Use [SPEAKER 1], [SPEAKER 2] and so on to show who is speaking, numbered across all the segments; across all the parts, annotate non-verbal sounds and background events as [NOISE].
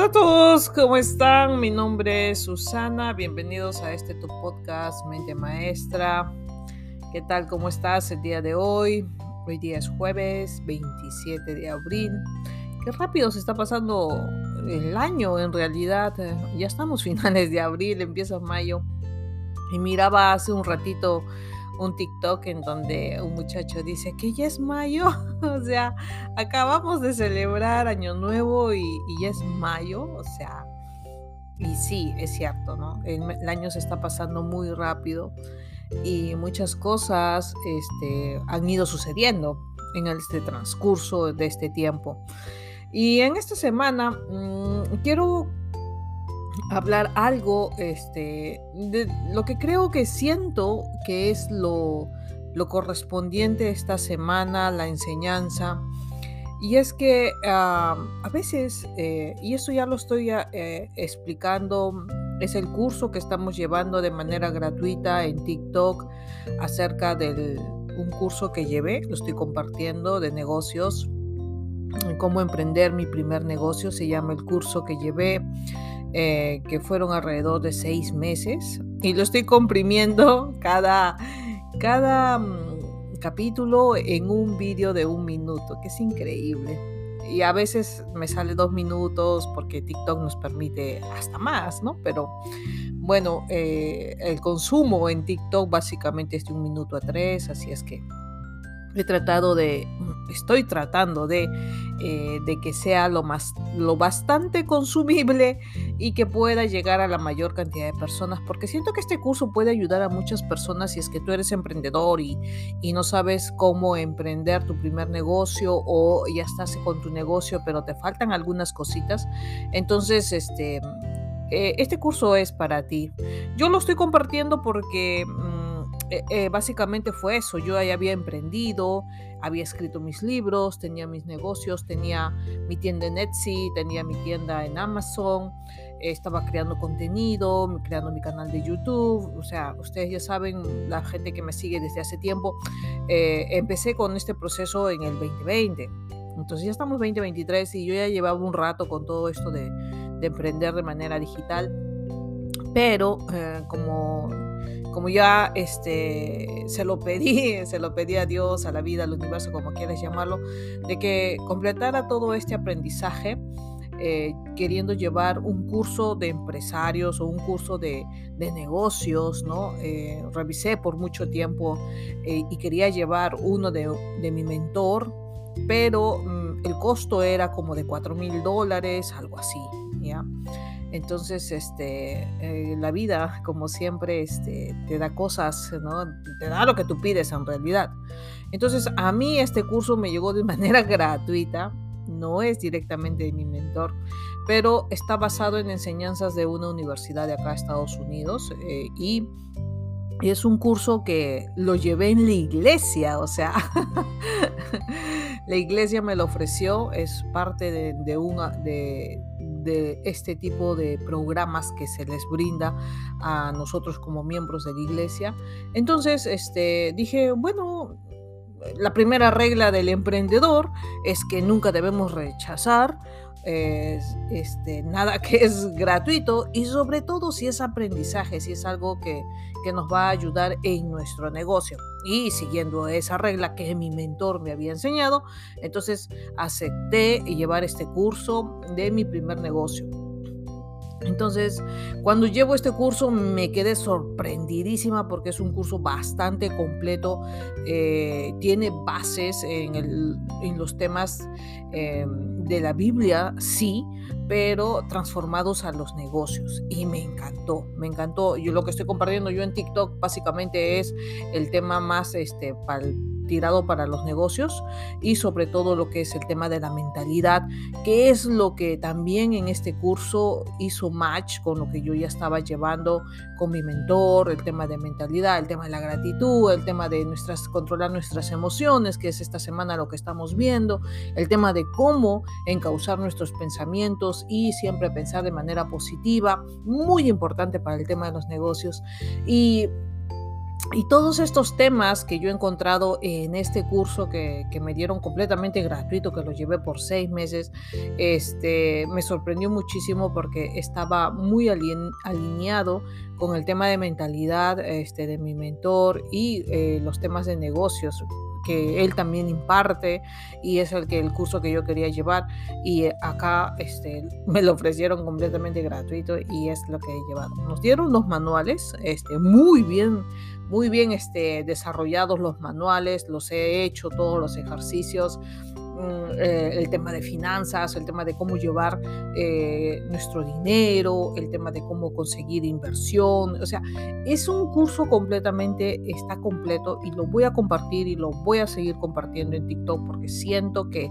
[SPEAKER 1] Hola a todos, ¿cómo están? Mi nombre es Susana, bienvenidos a este tu podcast Mente Maestra. ¿Qué tal? ¿Cómo estás el día de hoy? Hoy día es jueves 27 de abril. Qué rápido se está pasando el año en realidad. Ya estamos [LAUGHS] finales de abril, empieza mayo. Y miraba hace un ratito un TikTok en donde un muchacho dice que ya es mayo, [LAUGHS] o sea, acabamos de celebrar Año Nuevo y, ya es mayo, o sea, y sí, es cierto, ¿no? El, año se está pasando muy rápido y muchas cosas este, han ido sucediendo en este transcurso de este tiempo. Y en esta semana mm, quiero hablar algo este, de lo que creo que siento que es lo, lo correspondiente esta semana, la enseñanza. Y es que a veces, eh, y eso ya lo estoy eh, explicando, es el curso que estamos llevando de manera gratuita en TikTok acerca de un curso que llevé, lo estoy compartiendo de negocios, cómo emprender mi primer negocio, se llama el curso que llevé. Eh, que fueron alrededor de seis meses y lo estoy comprimiendo cada, cada mm, capítulo en un vídeo de un minuto, que es increíble. Y a veces me sale dos minutos porque TikTok nos permite hasta más, ¿no? Pero bueno, eh, el consumo en TikTok básicamente es de un minuto a tres, así es que he tratado de, estoy tratando de, eh, de que sea lo, más, lo bastante consumible y que pueda llegar a la mayor cantidad de personas, porque siento que este curso puede ayudar a muchas personas si es que tú eres emprendedor y, y no sabes cómo emprender tu primer negocio o ya estás con tu negocio, pero te faltan algunas cositas. Entonces, este, eh, este curso es para ti. Yo lo estoy compartiendo porque... Eh, eh, básicamente fue eso. Yo ya había emprendido, había escrito mis libros, tenía mis negocios, tenía mi tienda en Etsy, tenía mi tienda en Amazon, estaba creando contenido, creando mi canal de YouTube. O sea, ustedes ya saben, la gente que me sigue desde hace tiempo, eh, empecé con este proceso en el 2020. Entonces ya estamos 2023 y yo ya llevaba un rato con todo esto de, emprender de manera digital. Pero como como ya este, se lo pedí, [LAUGHS] se lo pedí a Dios, a la vida, al universo, como quieras llamarlo, de que completara todo este aprendizaje eh, queriendo llevar un curso de empresarios o un curso de, negocios, ¿no? Eh, revisé por mucho tiempo eh, y quería llevar uno de, de mi mentor, pero mm, el costo era como de 4 mil dólares, algo así, ¿ya? Entonces, este, eh, la vida, como siempre, este, te da cosas, ¿no? Te da lo que tú pides en realidad. Entonces, a mí este curso me llegó de [LAUGHS] manera gratuita, no es directamente de mi mentor, pero está basado en enseñanzas de una universidad de acá, Estados Unidos, eh, y es un curso que lo llevé en la iglesia, o sea, [LAUGHS] la iglesia me lo ofreció, es parte de, de, una, de, de este tipo de programas que se les brinda a nosotros como miembros de la iglesia. Entonces, este, dije, bueno, la primera regla del emprendedor es que nunca debemos rechazar este, nada que es gratuito y sobre todo si es aprendizaje, si es algo que, que nos va a ayudar en nuestro negocio. Y siguiendo esa regla que mi mentor me había enseñado, entonces acepté llevar este curso de mi primer negocio. Entonces, cuando llevo este curso me quedé sorprendidísima porque es un curso bastante completo, eh, tiene bases en, en los temas eh, de la Biblia, sí, pero transformados a los negocios. Y me encantó, me encantó. Yo lo que estoy compartiendo yo en TikTok básicamente es el tema más este, tirado para los negocios y sobre todo lo que es el tema de la mentalidad, que es lo que también en este curso hizo match con lo que yo ya estaba llevando con mi mentor, el tema de mentalidad, el tema de la gratitud, el tema de nuestras controlar nuestras emociones, que es esta semana lo que estamos viendo, el tema de cómo encauzar nuestros pensamientos y siempre pensar de manera positiva, muy importante para el tema de los negocios. Y y todos estos temas que yo he encontrado en este curso que, me dieron completamente gratuito, que lo llevé por seis meses, este, me sorprendió muchísimo porque estaba muy alineado con el tema de mentalidad este, de mi mentor y eh, los temas de negocios que él también imparte y es el que el curso que yo quería llevar y acá este [LAUGHS] me lo ofrecieron completamente gratuito y es lo que he llevado. Nos dieron unos manuales este muy bien muy bien este, desarrollados los manuales, los he hecho, todos los ejercicios, eh, el tema de finanzas, el tema de cómo llevar eh, nuestro dinero, el tema de cómo conseguir inversión. O sea, es un curso completamente, está completo y lo voy a compartir y lo voy a seguir compartiendo en TikTok porque siento que,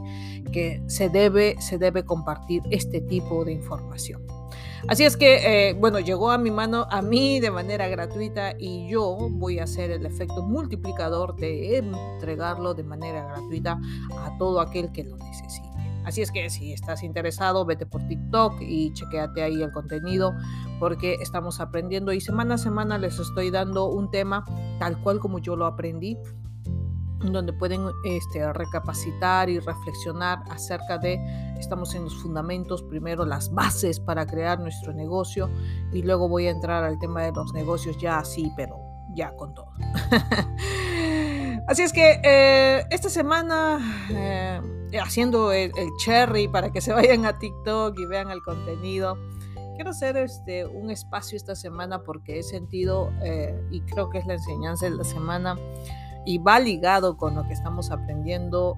[SPEAKER 1] que se, debe, se debe compartir este tipo de información. Así es que, eh, bueno, llegó a mi mano, a mí de manera gratuita y yo voy a hacer el efecto multiplicador de entregarlo de manera gratuita a todo aquel que lo necesite. Así es que si estás interesado, vete por TikTok y chequeate ahí el contenido porque estamos aprendiendo y semana a semana les estoy dando un tema tal cual como yo lo aprendí donde pueden este, recapacitar y reflexionar acerca de, estamos en los fundamentos, primero las bases para crear nuestro negocio y luego voy a entrar al tema de los negocios ya así, pero ya con todo. [LAUGHS] así es que eh, esta semana, eh, haciendo el, cherry para que se vayan a TikTok y vean el contenido, quiero hacer este, un espacio esta semana porque he sentido, eh, y creo que es la enseñanza de la semana, y va ligado con lo que estamos aprendiendo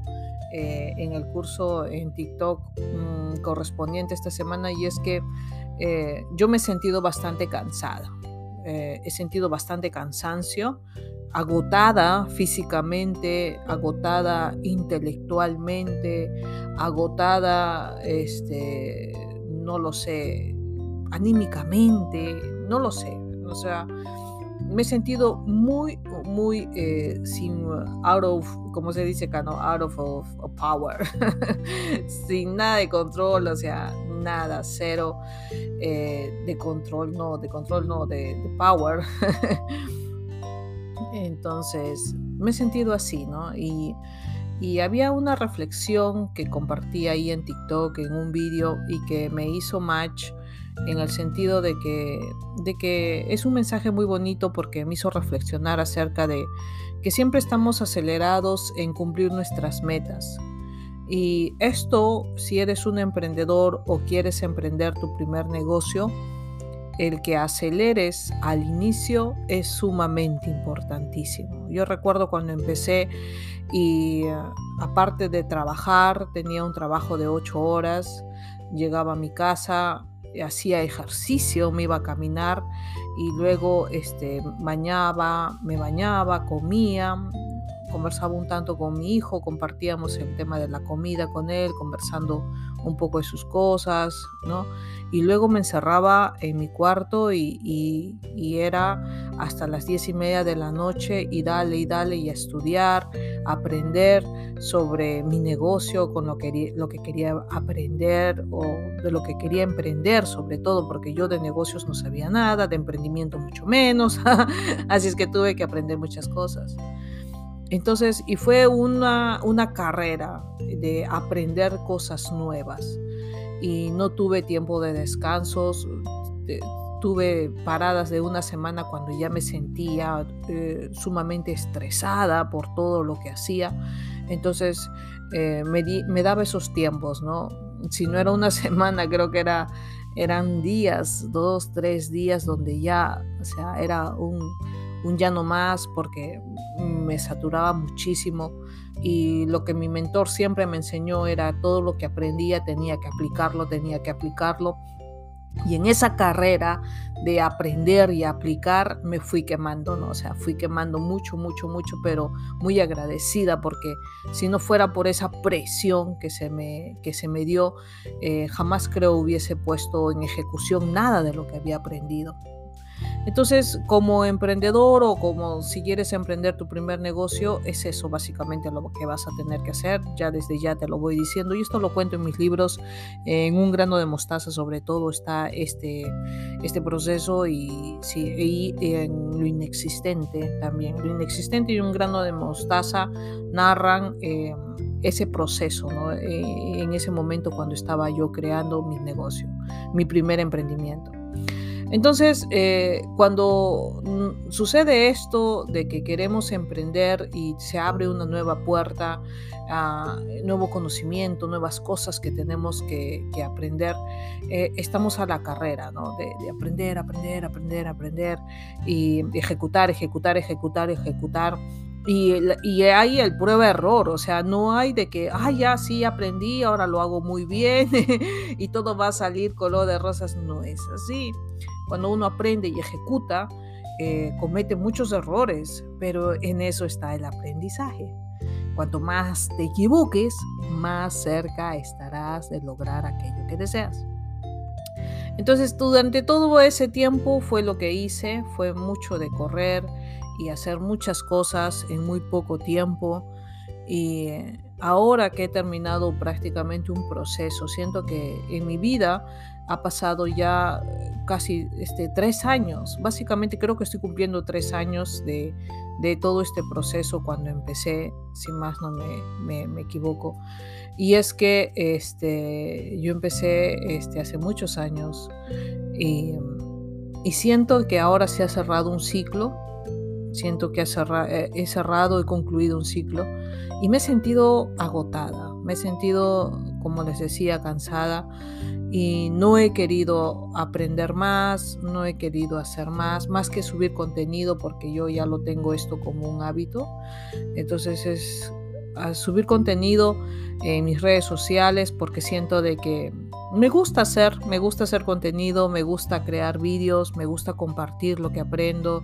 [SPEAKER 1] eh, en el curso en TikTok mm, correspondiente esta semana y es que eh, yo me he sentido bastante cansada, eh, he sentido bastante cansancio, agotada físicamente, agotada intelectualmente, agotada, este, no lo sé, anímicamente, no lo sé, o sea, me he sentido muy, muy eh, sin, out of, como se dice acá, no? Out of, power, [LAUGHS] sin nada de control, o sea, nada, cero eh, de control, no, de control, no, de, power. [LAUGHS] Entonces, me he sentido así, ¿no? Y, y había una reflexión que compartí ahí en TikTok, en un vídeo, y que me hizo match en el sentido de que, de que es un mensaje muy bonito porque me hizo reflexionar acerca de que siempre estamos acelerados en cumplir nuestras metas. Y esto, si eres un emprendedor o quieres emprender tu primer negocio, el que aceleres al inicio es sumamente importantísimo. Yo recuerdo cuando empecé y aparte de trabajar, tenía un trabajo de ocho horas, llegaba a mi casa, hacía ejercicio, me iba a caminar y luego este, bañaba, me bañaba, comía, conversaba un tanto con mi hijo, compartíamos el tema de la comida con él, conversando un poco de sus cosas, ¿no? Y luego me encerraba en mi cuarto y, era hasta las diez y media de la noche y dale y dale y a estudiar, aprender sobre mi negocio, con lo que, lo que quería aprender o de lo que quería emprender, sobre todo porque yo de negocios no sabía nada, de emprendimiento mucho menos, [LAUGHS] así es que tuve que aprender muchas cosas. Entonces, y fue una, una carrera de aprender cosas nuevas. Y no tuve tiempo de descansos, tuve paradas de una semana cuando ya me sentía eh, sumamente estresada por todo lo que hacía. Entonces, eh, me, me, daba esos tiempos, ¿no? Si no era una [LAUGHS] semana, creo que era, eran días, dos, tres días donde ya, o sea, era un un ya no más porque me saturaba muchísimo y lo que mi mentor siempre me enseñó era todo lo que aprendía tenía que aplicarlo, tenía que aplicarlo. Y en esa carrera de aprender y aplicar me fui quemando, ¿no? O sea, fui quemando mucho, mucho, mucho, pero muy agradecida porque si no fuera por esa presión que se me, que se me dio, eh, jamás creo hubiese puesto en ejecución nada de lo que había aprendido. Entonces, como emprendedor o como si quieres emprender tu primer negocio, es eso básicamente lo que vas a tener que hacer. Ya desde ya te lo voy diciendo y esto lo cuento en mis libros. En un grano de mostaza sobre todo está este, este proceso y, sí, en lo inexistente también. Lo inexistente y un grano de mostaza narran... Eh, ese proceso. Eh, en ese momento cuando estaba yo creando mi negocio, mi primer emprendimiento. Entonces, eh, cuando sucede esto de que queremos emprender y se abre una nueva puerta, a nuevo conocimiento, nuevas cosas que tenemos que, aprender, eh, estamos a la carrera, ¿no? De, de, aprender, aprender, aprender, aprender y ejecutar, ejecutar, ejecutar, ejecutar y, y, hay el prueba-error, o sea, no hay de que, ah, ya sí aprendí, ahora lo hago muy bien [LAUGHS] y todo va a salir color de rosas. No es así. Cuando uno aprende y ejecuta, eh, comete muchos errores, pero en eso está el aprendizaje. Cuanto más te equivoques, más cerca estarás de lograr aquello que deseas. Entonces, durante todo ese tiempo fue lo que hice, fue mucho de correr, y hacer muchas cosas en muy poco tiempo. Y ahora que he terminado prácticamente un proceso, siento que en mi vida ha pasado ya casi este, tres años. Básicamente creo que estoy cumpliendo tres años de, de todo este proceso cuando empecé, si más no me, me, equivoco. Y es que este, yo empecé este, hace muchos años y, y siento que ahora se ha cerrado un ciclo Siento que eh, he cerrado, he concluido un ciclo y me he sentido agotada, me he sentido, como les decía, cansada y no he querido aprender más, no he querido hacer más, más que subir contenido porque yo ya lo tengo esto como un hábito. Entonces es subir contenido en mis redes sociales porque siento de que me gusta hacer, me gusta hacer contenido, me gusta crear vídeos, me gusta compartir lo que aprendo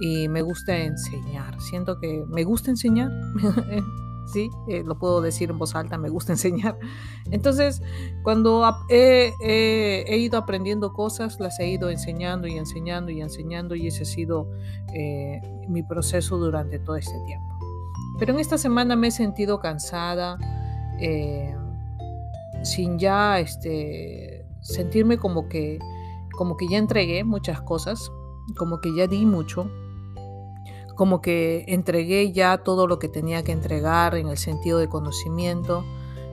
[SPEAKER 1] y me gusta enseñar. Siento que me gusta enseñar. [LAUGHS] sí, eh, lo puedo decir en voz alta, me gusta [LAUGHS] enseñar. Entonces, cuando he, ido aprendiendo cosas, las he ido enseñando y enseñando y enseñando y ese ha sido eh, mi proceso durante todo este tiempo. Pero en esta semana me he sentido cansada, eh, sin ya este, sentirme como que, como que ya entregué muchas cosas, como que ya di mucho, como que entregué ya todo lo que tenía que entregar en el sentido de conocimiento.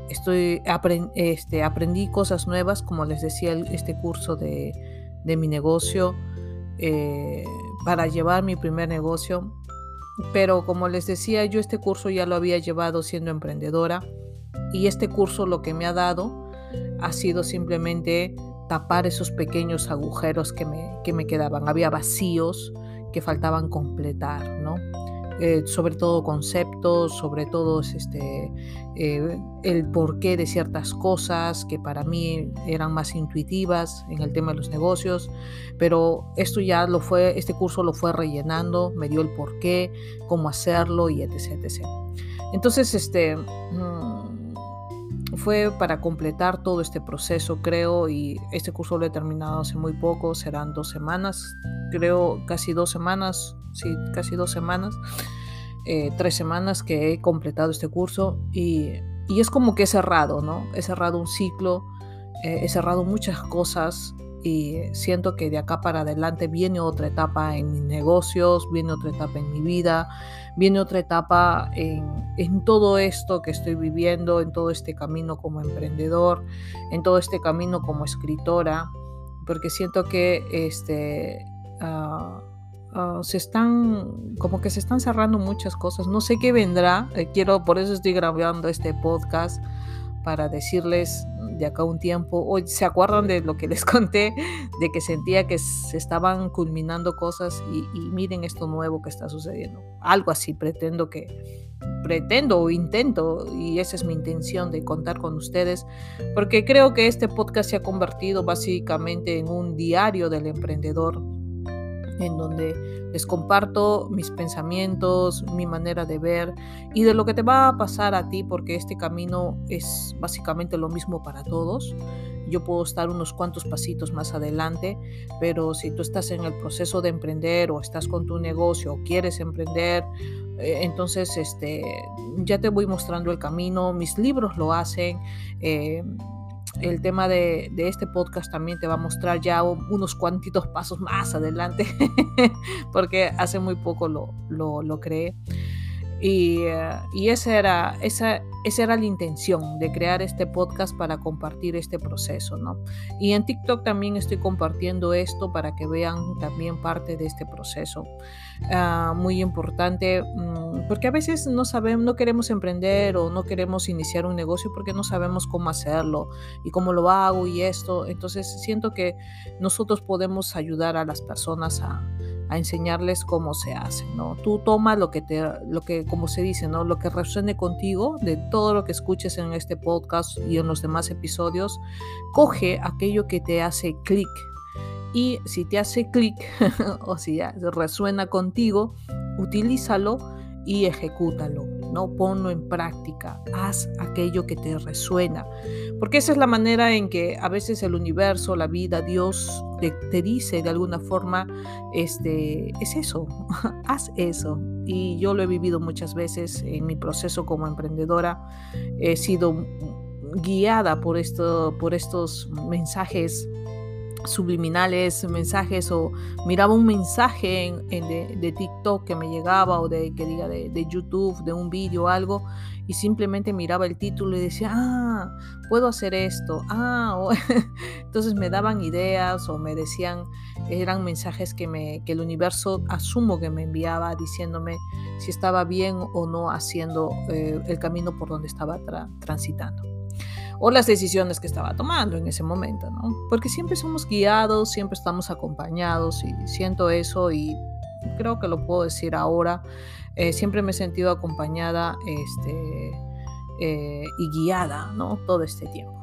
[SPEAKER 1] Estoy, este, aprendí cosas nuevas, como les decía, este curso de, mi negocio eh, para llevar mi primer negocio. Pero como les decía, yo este curso ya lo había llevado siendo emprendedora y este curso lo que me ha dado ha sido simplemente tapar esos pequeños agujeros que me, que me quedaban. Había vacíos que faltaban completar, ¿no? Eh, sobre todo conceptos, sobre todo este, eh, el porqué de ciertas cosas que para mí eran más intuitivas en el tema de los negocios, pero esto ya lo fue, este curso lo fue rellenando, me dio el porqué, cómo hacerlo y etc. Entonces, este, mm, fue para completar todo este proceso, creo, y este curso lo he terminado hace muy poco, serán dos semanas, creo casi dos semanas, sí, casi dos semanas, eh, tres semanas que he completado este curso y, y, es como que he cerrado, ¿no? He cerrado un ciclo, eh, he cerrado muchas cosas y siento que de acá para adelante viene otra etapa en mis negocios, viene otra etapa en mi vida, viene otra etapa en, en todo esto que estoy viviendo, en todo este camino como emprendedor, en todo este camino como escritora, porque siento que este, Ah, ah, se están, como que se están cerrando muchas cosas. No sé qué vendrá. Eh, quiero, por eso estoy grabando este podcast para decirles de acá un tiempo, hoy se acuerdan de lo que les [LAUGHS] conté, de que sentía que se estaban culminando cosas y, y miren esto nuevo que está sucediendo. Algo así pretendo que, pretendo o intento, y esa es mi intención de contar con ustedes, porque creo que este podcast se ha convertido básicamente en un diario del emprendedor en donde les comparto mis pensamientos, mi manera de ver y de lo que te va a pasar a ti, porque este camino es básicamente lo mismo para todos. yo puedo estar unos cuantos pasitos más adelante, pero si tú estás en el proceso de emprender o estás con tu negocio o quieres emprender, eh, entonces este, ya te voy mostrando el camino, mis libros lo hacen. Eh, el tema de, este podcast también te va a mostrar ya unos cuantitos pasos más adelante, [LAUGHS] porque hace muy poco lo, lo, lo creé. Y, eh, y esa, era, esa, esa era la intención de crear este podcast para compartir este proceso, ¿no? Y en TikTok también estoy compartiendo esto para que vean también parte de este proceso. Ah, muy importante, mm, porque a veces no sabemos, no queremos emprender o no queremos iniciar un negocio porque no sabemos cómo hacerlo y cómo lo hago y esto. Entonces siento que nosotros podemos ayudar a las personas a a enseñarles cómo se hace, ¿no? Tú toma lo que te, lo que, como se dice, ¿no? Lo que resuene contigo de todo lo que escuches en este podcast y en los demás episodios, coge aquello que te hace clic. Y si te hace clic [LAUGHS] o si resuena contigo, utilízalo y ejecútalo, ¿no? Ponlo en práctica, haz aquello que te resuena, porque esa es la manera en que a veces el universo, la vida, Dios te, dice de alguna forma, este, es eso, [LAUGHS] haz eso. Y yo lo he vivido muchas veces en mi proceso como emprendedora, he sido guiada por, esto, por estos mensajes subliminales, mensajes o miraba un mensaje de, TikTok que me llegaba o de que diga de, YouTube, de un vídeo algo y simplemente miraba el título y decía, ah, puedo hacer esto, ah, [LAUGHS] entonces me daban ideas o me decían, eran mensajes que, me, que el universo asumo que me enviaba diciéndome si estaba bien o no haciendo eh, el camino por donde estaba transitando o las decisiones que estaba tomando en ese momento, ¿no? Porque siempre somos guiados, siempre estamos acompañados y siento eso y creo que lo puedo decir ahora. Eh, siempre me he sentido acompañada este, eh, y guiada, ¿no? Todo este tiempo.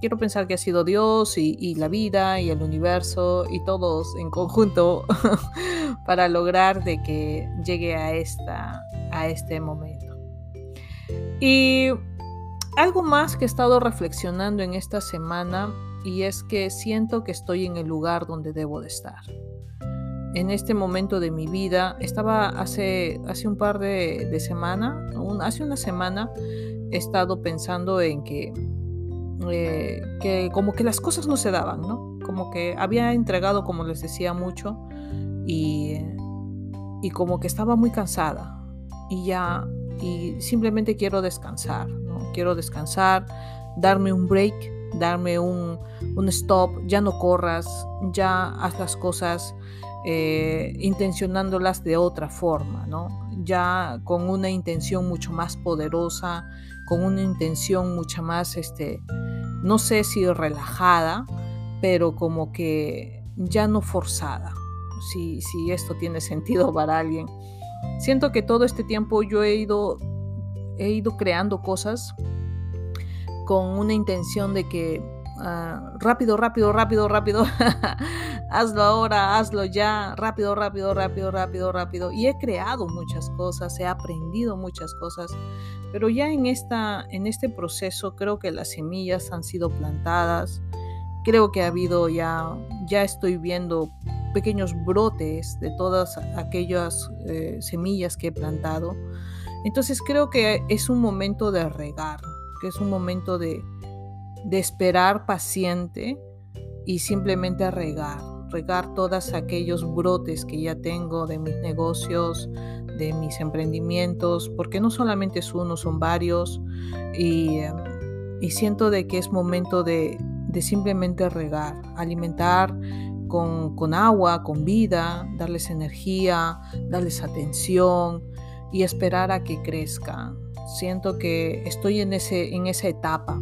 [SPEAKER 1] Quiero pensar que ha sido Dios y, y la vida y el universo y todos en conjunto [LAUGHS] para lograr de que llegue a, esta, a este momento. Y algo más que he estado reflexionando en esta semana y es que siento que estoy en el lugar donde debo de estar. En este momento de mi vida, estaba hace, hace un par de, semanas, hace una semana, he estado pensando en que, eh, que como que las cosas no se daban, ¿no? Como que había entregado, como les decía, mucho y, y como que estaba muy cansada y ya, y simplemente quiero descansar, quiero descansar, darme un break, darme un, stop, ya no corras, ya haz las cosas eh, intencionándolas de otra forma, ¿no? Ya con una intención mucho más poderosa, con una intención mucho más, este, no sé si relajada, pero como que ya no forzada, si, si esto tiene sentido para alguien. Siento que todo este tiempo yo he ido he ido creando cosas con una intención de que ah, rápido, rápido, rápido, rápido, [LAUGHS] hazlo ahora, hazlo ya, rápido, rápido, rápido, rápido, rápido. Y he creado muchas cosas, he aprendido muchas cosas, pero ya en, esta, en este proceso creo que las semillas han sido plantadas, creo que ha habido ya, ya estoy viendo pequeños brotes de todas aquellas eh, semillas que he plantado. Entonces creo que es un momento de regar, que es un momento de, esperar paciente y simplemente regar, regar todos aquellos brotes que ya tengo de mis negocios, de mis emprendimientos, porque no solamente es uno, son varios, y, siento de que es momento de, simplemente regar, alimentar con, con, agua, con vida, darles energía, darles atención, y esperar a que crezca. Siento que estoy en, ese, en esa etapa.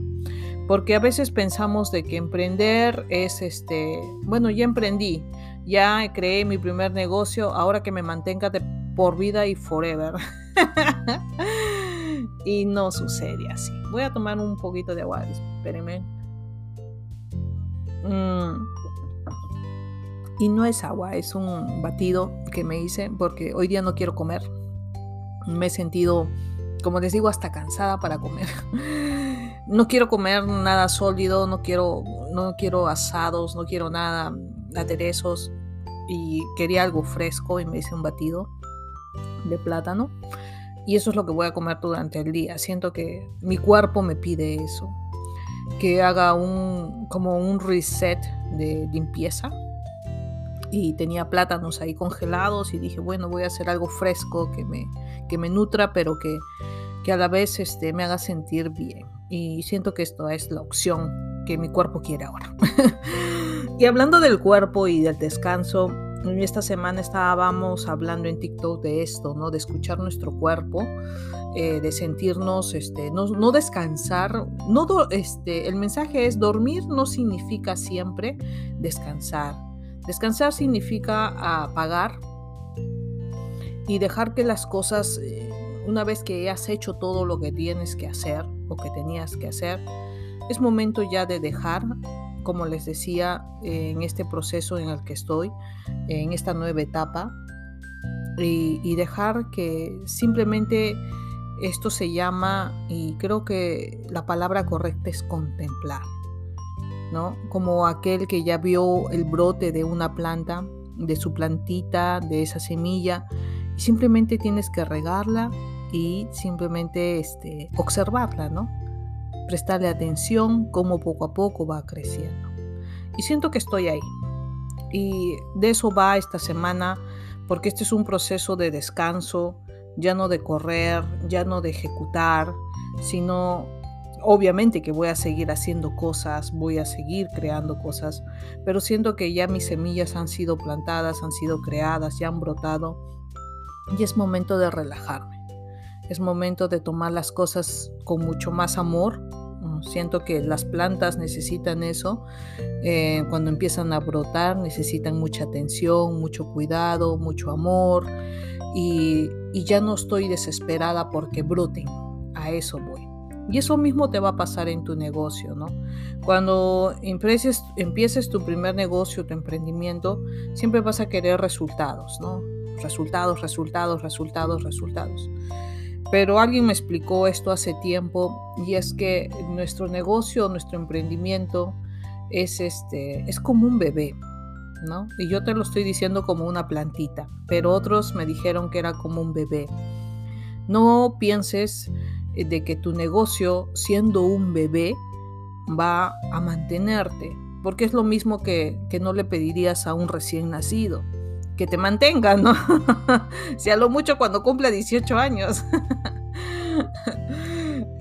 [SPEAKER 1] Porque a veces pensamos de que emprender es este, bueno, ya emprendí, ya creé mi primer negocio, ahora que me mantenga de por vida y forever. [LAUGHS] y no sucede así. Voy a tomar un poquito de agua, espérenme. Mm. Y no es agua, es un batido que me hice porque hoy día no quiero comer. Me he sentido, como les digo, hasta cansada para comer. [LAUGHS] No quiero comer nada sólido, no quiero, no quiero asados, no quiero nada, aderezos y quería algo fresco y me hice un batido de plátano y eso es lo que voy a comer durante el día. Siento que mi cuerpo me pide eso, que haga un como un reset de limpieza y tenía plátanos ahí congelados y dije, bueno, voy a hacer algo fresco que me, que me nutra, pero que, que a la vez este, me haga sentir bien. Y siento que esto es la opción que mi cuerpo quiere ahora. [LAUGHS] y hablando del cuerpo y del descanso, esta semana estábamos hablando en TikTok de esto, ¿no? De escuchar nuestro cuerpo, eh, de sentirnos, este, no, no descansar. No este, el mensaje es dormir no significa siempre descansar. Descansar significa apagar y dejar que las cosas, eh, una vez que has hecho todo lo que tienes que hacer o que tenías que hacer, es momento ya de dejar como les decía, en este proceso en el que estoy, en esta nueva etapa, y, dejar que simplemente esto se llama, y creo que la palabra correcta es contemplar, Como aquel que ya vio el brote de una planta, de su plantita, de esa semilla, y simplemente tienes que regarla y simplemente este, observarla, ¿no? prestarle atención cómo poco a poco va creciendo. Y siento que estoy ahí. Y de eso va esta semana, porque este es un proceso de descanso, ya no de correr, ya no de ejecutar, sino obviamente que voy a seguir haciendo cosas, voy a seguir creando cosas, pero siento que ya mis semillas han sido plantadas, han sido creadas, ya han brotado y es momento de relajarme. Es momento de tomar las cosas con mucho más amor, Siento que las plantas necesitan eso. Eh, cuando empiezan a brotar necesitan mucha atención, mucho cuidado, mucho amor. Y, ya no estoy desesperada porque broten. A eso voy. Y eso mismo te va a pasar en tu negocio, ¿no? Cuando empieces, empieces tu primer negocio, tu emprendimiento, siempre vas a querer resultados, ¿no? Resultados, resultados, resultados, resultados. Pero alguien me explicó esto hace tiempo y es que nuestro negocio, nuestro emprendimiento es, este, es como un bebé, ¿no? Y yo te lo estoy diciendo como una plantita, pero otros me dijeron que era como un bebé. No pienses de que tu negocio, siendo un bebé, va a mantenerte, porque es lo mismo que, que no le pedirías a un recién nacido que te mantenga, ¿no? [LAUGHS] si a lo mucho cuando cumple 18 años.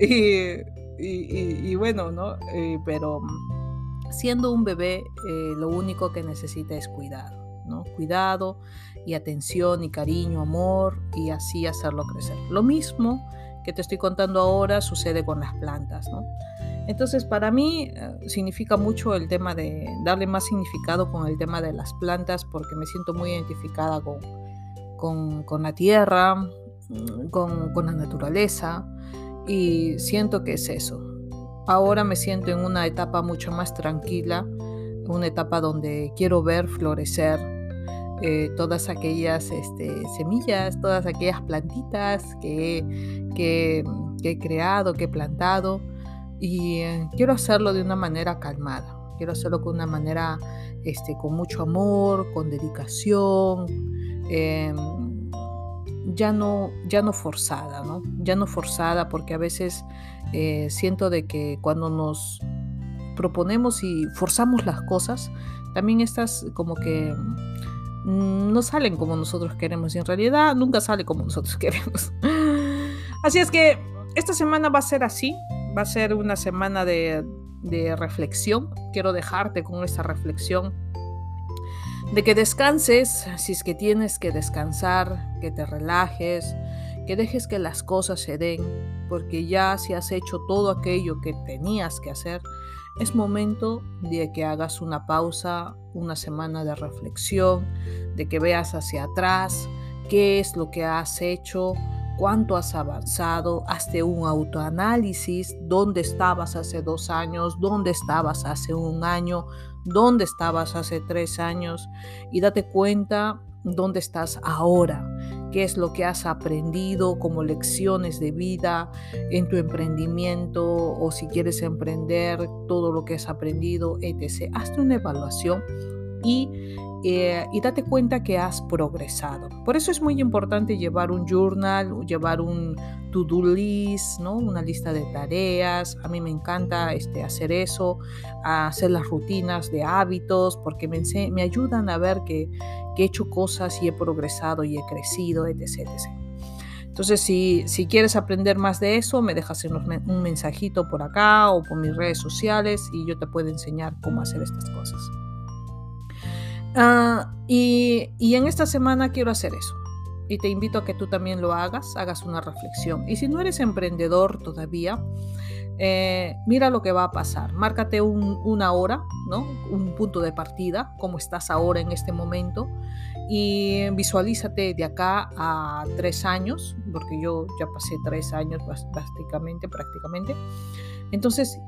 [SPEAKER 1] [LAUGHS] y, bueno, ¿no? Eh, pero siendo un bebé, eh, lo único que necesita es cuidado, ¿no? Cuidado y atención y cariño, amor y así hacerlo crecer. Lo mismo que te estoy contando ahora sucede con las plantas, ¿no? Entonces, para mí eh, significa mucho el tema de darle más significado con el tema de las plantas, porque me siento muy identificada con, con, la tierra, mm, con, con la naturaleza, y siento que es eso. Ahora me siento en una etapa mucho más tranquila, una etapa donde quiero ver florecer eh, todas aquellas este, semillas, todas aquellas plantitas que, que, he creado, que he plantado y eh, quiero hacerlo de una manera calmada, quiero hacerlo con una manera, este, con mucho amor, con dedicación, em, ya, no, ya no forzada. Ya no forzada porque a veces eh, siento de que cuando nos proponemos y forzamos las cosas, también estas como que mm, no salen como nosotros queremos y en realidad nunca sale como nosotros [LAUGHS] queremos. Así es que esta semana va a ser así, va a ser una semana de, reflexión. Quiero dejarte con esta reflexión de que descanses, si es que tienes que descansar, que te relajes, que dejes que las cosas se den, porque ya si has hecho todo aquello que tenías que hacer, es momento de que hagas una pausa, una semana de reflexión, de que veas hacia atrás qué es lo que has hecho, cuánto has avanzado, hazte un autoanálisis, dónde estabas hace dos años, dónde estabas hace un año, dónde estabas hace tres años y date cuenta dónde estás ahora, qué es lo que has aprendido como lecciones de vida en tu emprendimiento o si quieres emprender todo lo que has aprendido, etc. Hazte una evaluación y, eh, y date cuenta que has progresado. Por eso es muy importante llevar un journal, llevar un to-do list, ¿no? una lista de tareas. A mí me encanta este, hacer eso, hacer las rutinas de hábitos, porque me, me ayudan a ver que, que, he hecho cosas y he progresado y he crecido, etc. Entonces, si, si, quieres aprender más de eso, me dejas un mensajito por acá o por mis redes sociales y yo te puedo enseñar cómo hacer estas cosas. Ah, y, y en esta semana quiero hacer eso y te invito a que tú también lo hagas, hagas una reflexión. Y si no eres emprendedor todavía, eh, mira lo que va a pasar. Márcate una hora, ¿no? un punto de partida, como estás ahora en este momento, y visualízate de acá a tres años, porque yo ya pasé tres años prácticamente, prácticamente. Entonces,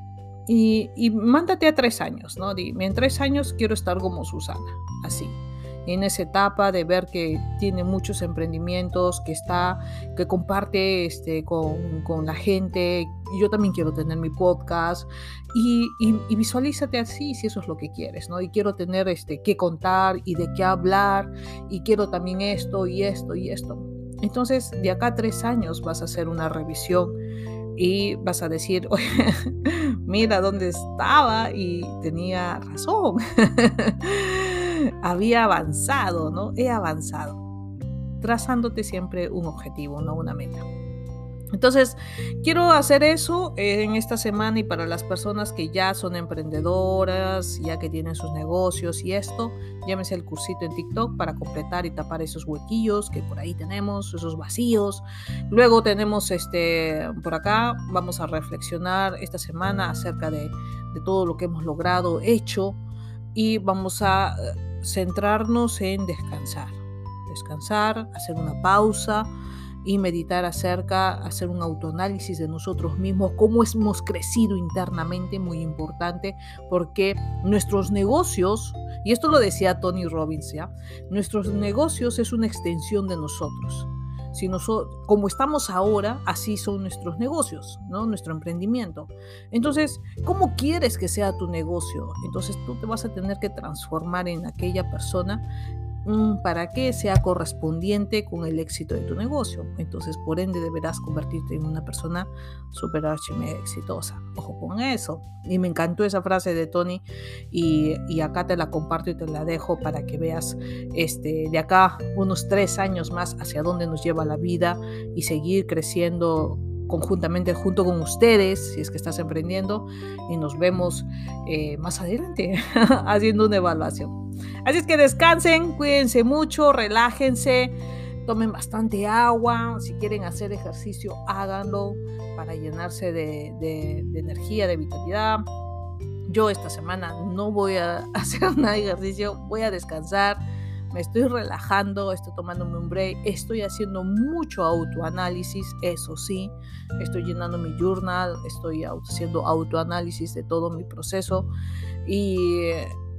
[SPEAKER 1] y, y mándate a tres años, ¿no? Dime, en tres años quiero estar como Susana, así en esa etapa de ver que tiene muchos emprendimientos, que está, que comparte este, con, con la gente. Yo también quiero tener mi podcast y, y, visualízate así si eso es lo que quieres, ¿no? Y quiero tener este, qué contar y de qué hablar y quiero también esto y esto y esto. Entonces, de acá a tres años vas a hacer una revisión y vas a decir, Oye, [LAUGHS] mira dónde estaba y tenía razón. [LAUGHS] había avanzado, ¿no? He avanzado, trazándote siempre un objetivo, no una meta. Entonces, quiero hacer eso en esta semana y para las personas que ya son emprendedoras, ya que tienen sus negocios y esto, llámese el cursito en TikTok para completar y tapar esos huequillos que por ahí tenemos, esos vacíos. Luego tenemos este, por acá, vamos a reflexionar esta semana acerca de, de todo lo que hemos logrado, hecho y vamos a centrarnos en descansar. Descansar, hacer una pausa y meditar acerca, hacer un autoanálisis de nosotros mismos, cómo hemos crecido internamente, muy importante, porque nuestros negocios, y esto lo decía Tony Robbins, ¿ya? nuestros negocios es una extensión de nosotros. Si nosotros, como estamos ahora, así son nuestros negocios, ¿no? Nuestro emprendimiento. Entonces, ¿cómo quieres que sea tu negocio? Entonces tú te vas a tener que transformar en aquella persona Mm, para que sea correspondiente con el éxito de tu negocio. Entonces, por ende, deberás convertirte en una persona super exitosa. Ojo con eso. Y me encantó esa frase de Tony y, y, acá te la comparto y te la dejo para que veas este, de acá unos tres años más hacia dónde nos lleva la vida y seguir creciendo conjuntamente junto con ustedes, si es que estás emprendiendo, y nos vemos eh, más adelante [LAUGHS] haciendo una evaluación. Así es que descansen, cuídense mucho, relájense, tomen bastante agua, si quieren hacer ejercicio, háganlo para llenarse de, energía, de vitalidad. Yo esta semana no voy a [LAUGHS] hacer nada de ejercicio, voy a descansar me estoy relajando, estoy tomándome un break, estoy haciendo mucho autoanálisis, eso sí, estoy llenando mi journal, estoy haciendo autoanálisis de todo mi proceso y,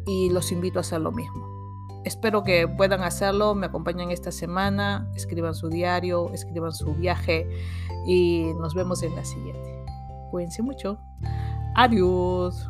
[SPEAKER 1] y los invito a hacer lo mismo. Espero que puedan hacerlo, me acompañen esta semana, escriban su diario, escriban su viaje y nos vemos en la siguiente. Cuídense mucho. Adiós.